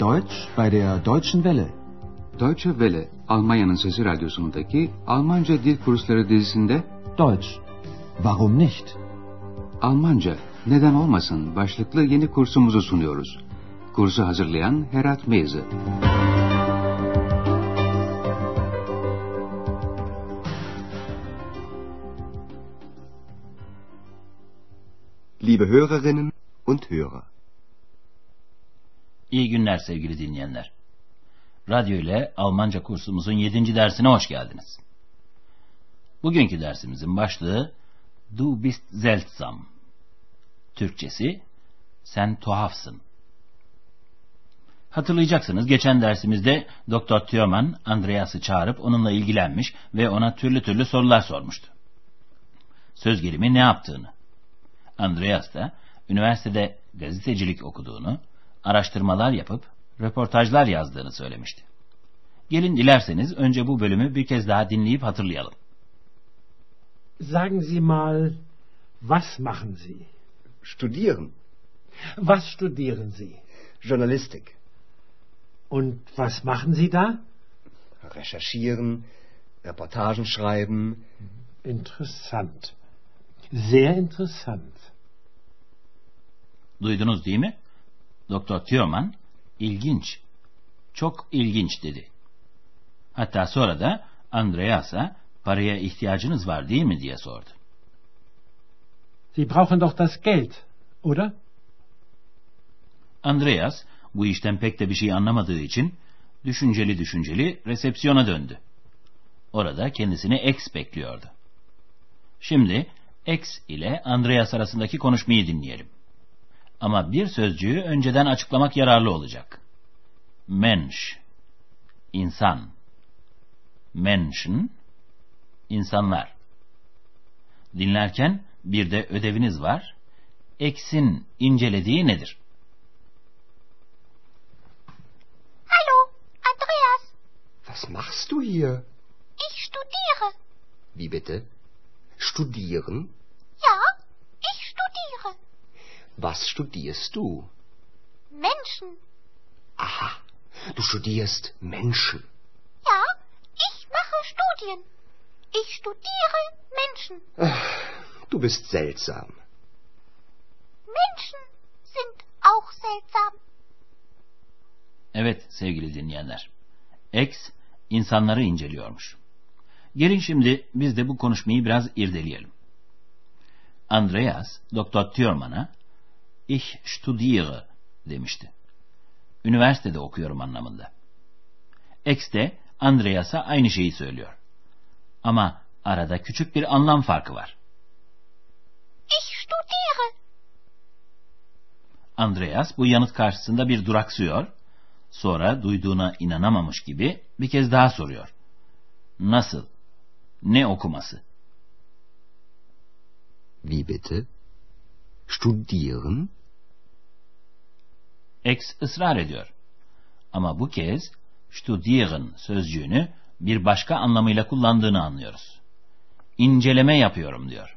Deutsch bei der Deutschen Welle. Deutsche Welle, Almanya'nın Sesi Radyosu'ndaki Almanca Dil Kursları dizisinde Deutsch. Warum nicht? Almanca, neden olmasın başlıklı yeni kursumuzu sunuyoruz. Kursu hazırlayan Herat Meyze. Liebe Hörerinnen und Hörer. İyi günler sevgili dinleyenler. Radyo ile Almanca kursumuzun 7. dersine hoş geldiniz. Bugünkü dersimizin başlığı Du bist seltsam. Türkçesi sen tuhafsın. Hatırlayacaksınız geçen dersimizde Doktor Thürmann Andreas'ı çağırıp onunla ilgilenmiş ve ona türlü türlü sorular sormuştu. Söz gelimi ne yaptığını. Andreas da üniversitede gazetecilik okuduğunu, araştırmalar yapıp röportajlar yazdığını söylemişti. Gelin dilerseniz önce bu bölümü bir kez daha dinleyip hatırlayalım. Sagen Sie mal, was machen Sie? Studieren. Was studieren Sie? Journalistik. Und was machen Sie da? Recherchieren. Reportagen schreiben. Interessant. Sehr interessant. Duydunuz değil mi? Doktor Thürmann ilginç, çok ilginç dedi. Hatta sonra da Andreas'a paraya ihtiyacınız var değil mi diye sordu. Sie brauchen doch das Geld, oder? Andreas bu işten pek de bir şey anlamadığı için düşünceli düşünceli resepsiyona döndü. Orada kendisini X bekliyordu. Şimdi X ile Andreas arasındaki konuşmayı dinleyelim. Ama bir sözcüğü önceden açıklamak yararlı olacak. Mensch, insan. Menschen, insanlar. Dinlerken bir de ödeviniz var. X'in incelediği nedir? Hallo, Andreas. Was machst du hier? Ich studiere. Wie bitte? Studieren? Was studierst du? Menschen. Aha, du studierst Menschen. Ja, ich mache Studien. Ich studiere Menschen. Du bist seltsam. Menschen sind auch seltsam. Evet sevgili dinleyenler. X insanları inceliyormuş. Gelin şimdi biz de bu konuşmayı biraz irdeleyelim. Andreas, Doktor Thürmann'a Ich studiere demişti. Üniversitede okuyorum anlamında. X de Andreas'a aynı şeyi söylüyor. Ama arada küçük bir anlam farkı var. Ich studiere. Andreas bu yanıt karşısında bir duraksıyor, sonra duyduğuna inanamamış gibi bir kez daha soruyor. Nasıl? Ne okuması? Wie bitte? Studieren? X ısrar ediyor. Ama bu kez studieren sözcüğünü bir başka anlamıyla kullandığını anlıyoruz. İnceleme yapıyorum diyor.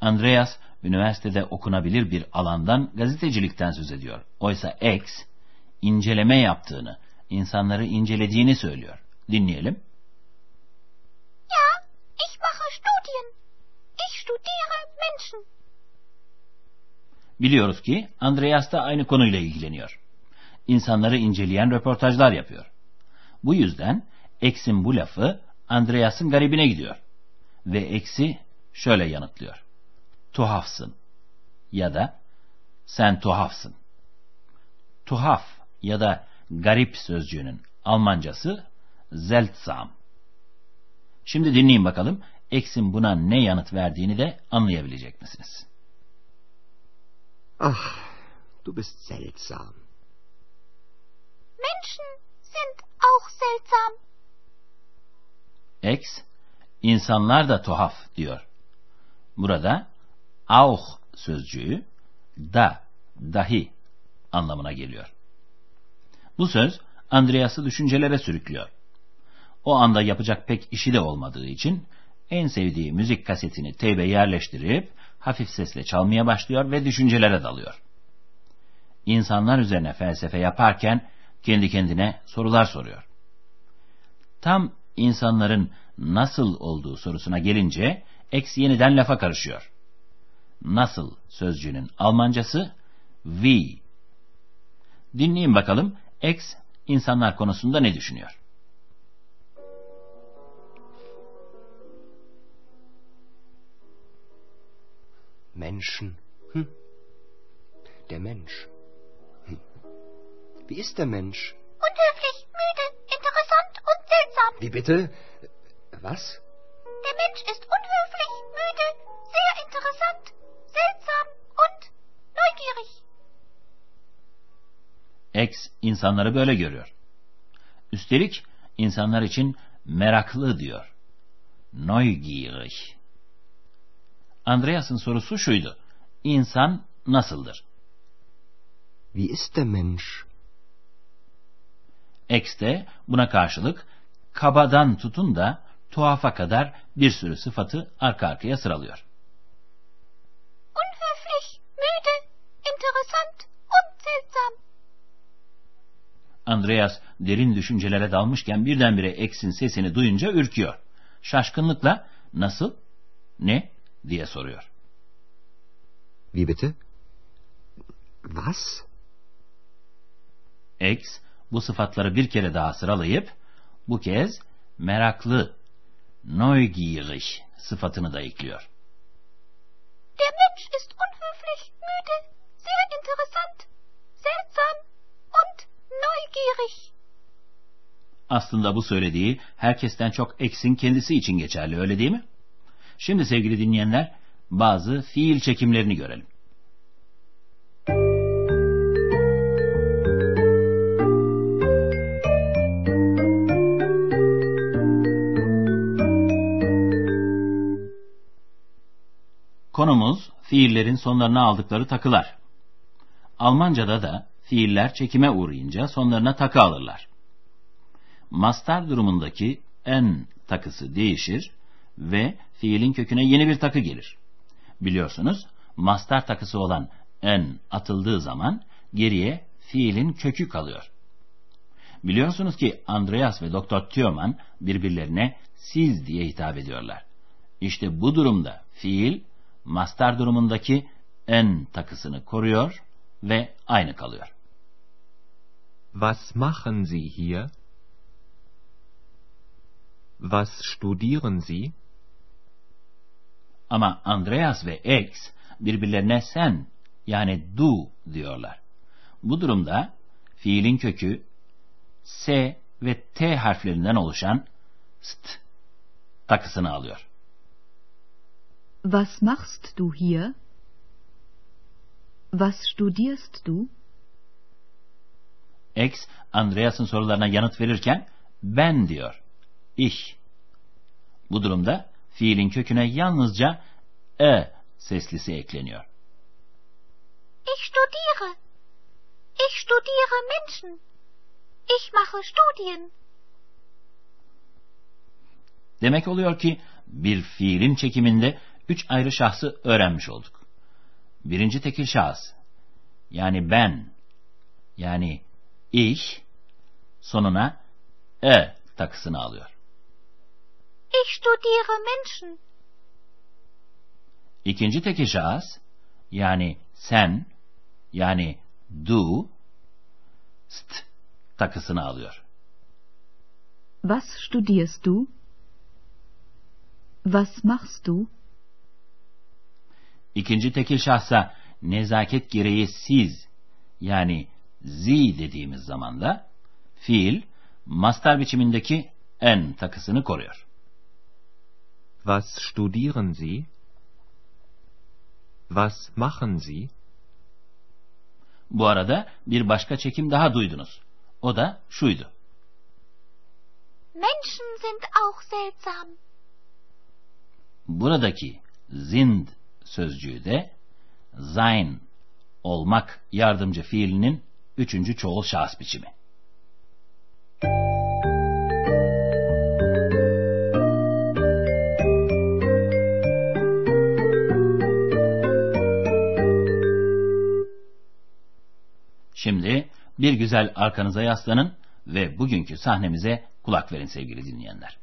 Andreas üniversitede okunabilir bir alandan gazetecilikten söz ediyor. Oysa X inceleme yaptığını, insanları incelediğini söylüyor. Dinleyelim. Ja, ich mache Studien. Ich studiere Menschen. Biliyoruz ki Andreas da aynı konuyla ilgileniyor. İnsanları inceleyen röportajlar yapıyor. Bu yüzden X'in bu lafı Andreas'ın garibine gidiyor. Ve X'i şöyle yanıtlıyor. Tuhafsın. Ya da sen tuhafsın. Tuhaf ya da garip sözcüğünün Almancası seltsam. Şimdi dinleyin bakalım X'in buna ne yanıt verdiğini de anlayabilecek misiniz? Ach, du bist seltsam. Menschen sind auch seltsam. X, insanlar da tuhaf diyor. Burada auch sözcüğü da, dahi anlamına geliyor. Bu söz Andreas'ı düşüncelere sürüklüyor. O anda yapacak pek işi de olmadığı için en sevdiği müzik kasetini teybe yerleştirip hafif sesle çalmaya başlıyor ve düşüncelere dalıyor. insanlar üzerine felsefe yaparken kendi kendine sorular soruyor. Tam insanların nasıl olduğu sorusuna gelince X yeniden lafa karışıyor. Nasıl sözcüğünün Almancası wie. Dinleyin bakalım X insanlar konusunda ne düşünüyor? Menschen. Hm. Der Mensch. Hm. Wie ist der Mensch? Unhöflich, müde, interessant und seltsam. Wie bitte? Was? Der Mensch ist unhöflich, müde, sehr interessant, seltsam und neugierig. X insanları böyle görüyor. Üstelik insanlar için meraklı diyor. Neugierig. Andreas'ın sorusu şuydu. İnsan nasıldır? Wie ist der Mensch? X de buna karşılık kabadan tutun da tuhafa kadar bir sürü sıfatı arka arkaya sıralıyor. Unhöflich, müde, interessant und seltsam. Andreas derin düşüncelere dalmışken birdenbire X'in sesini duyunca ürküyor. Şaşkınlıkla nasıl, ne diye soruyor. Wie bitte? Was? X bu sıfatları bir kere daha sıralayıp bu kez meraklı, neugierig sıfatını da ekliyor. Der Mensch ist unhöflich, müde, sehr interessant, seltsam und neugierig. Aslında bu söylediği herkesten çok X'in kendisi için geçerli öyle değil mi? Şimdi sevgili dinleyenler bazı fiil çekimlerini görelim. Konumuz fiillerin sonlarına aldıkları takılar. Almanca'da da fiiller çekime uğrayınca sonlarına takı alırlar. Mastar durumundaki en takısı değişir ve fiilin köküne yeni bir takı gelir. Biliyorsunuz mastar takısı olan en atıldığı zaman geriye fiilin kökü kalıyor. Biliyorsunuz ki Andreas ve Doktor Thürmann birbirlerine siz diye hitap ediyorlar. İşte bu durumda fiil mastar durumundaki en takısını koruyor ve aynı kalıyor. Was machen Sie hier? Was studieren Sie? Ama Andreas ve X birbirlerine sen yani du diyorlar. Bu durumda fiilin kökü S ve T harflerinden oluşan st takısını alıyor. Was machst du hier? Was studierst du? X, Andreas'ın sorularına yanıt verirken ben diyor. Ich. Bu durumda fiilin köküne yalnızca e seslisi ekleniyor. Ich studiere. Ich studiere Menschen. Ich mache Studien. Demek oluyor ki bir fiilin çekiminde üç ayrı şahsı öğrenmiş olduk. Birinci tekil şahıs, yani ben, yani ich, sonuna e takısını alıyor. Ich studiere Menschen. İkinci tekil şahıs, yani sen, yani du, st takısını alıyor. Was studierst du? Was machst du? İkinci tekil şahsa nezaket gereği siz yani zi dediğimiz zaman da fiil mastar biçimindeki en takısını koruyor. Was studieren Sie? Was machen Sie? Bu arada bir başka çekim daha duydunuz. O da şuydu. Menschen sind auch seltsam. Buradaki sind sözcüğü de sein olmak yardımcı fiilinin üçüncü çoğul şahıs biçimi. Bir güzel arkanıza yaslanın ve bugünkü sahnemize kulak verin sevgili dinleyenler.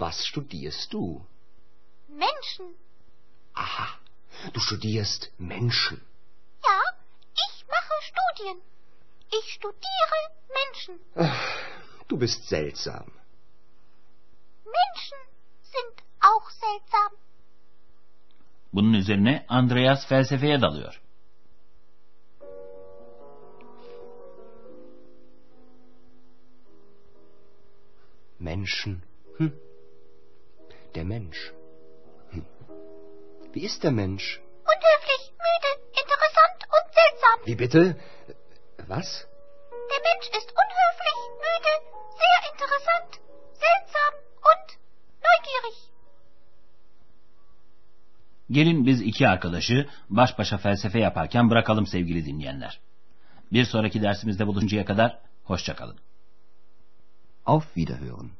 Was studierst du? Menschen. Aha, du studierst Menschen. Ja, ich mache Studien. Ich studiere Menschen. Du bist seltsam. Menschen sind auch seltsam. Bunun üzerine Andreas felsefeye dalıyor. Menschen. Hm. Der Mensch. Hm. Wie ist der Mensch? Unhöflich, müde, interessant und seltsam. Wie bitte? Was? Der Mensch ist unhöflich, müde, sehr interessant, seltsam und neugierig. Gelin biz iki arkadaşı baş başa felsefe yaparken bırakalım sevgili dinleyenler. Bir sonraki dersimizde buluşuncaya kadar hoşçakalın. Auf Wiederhören.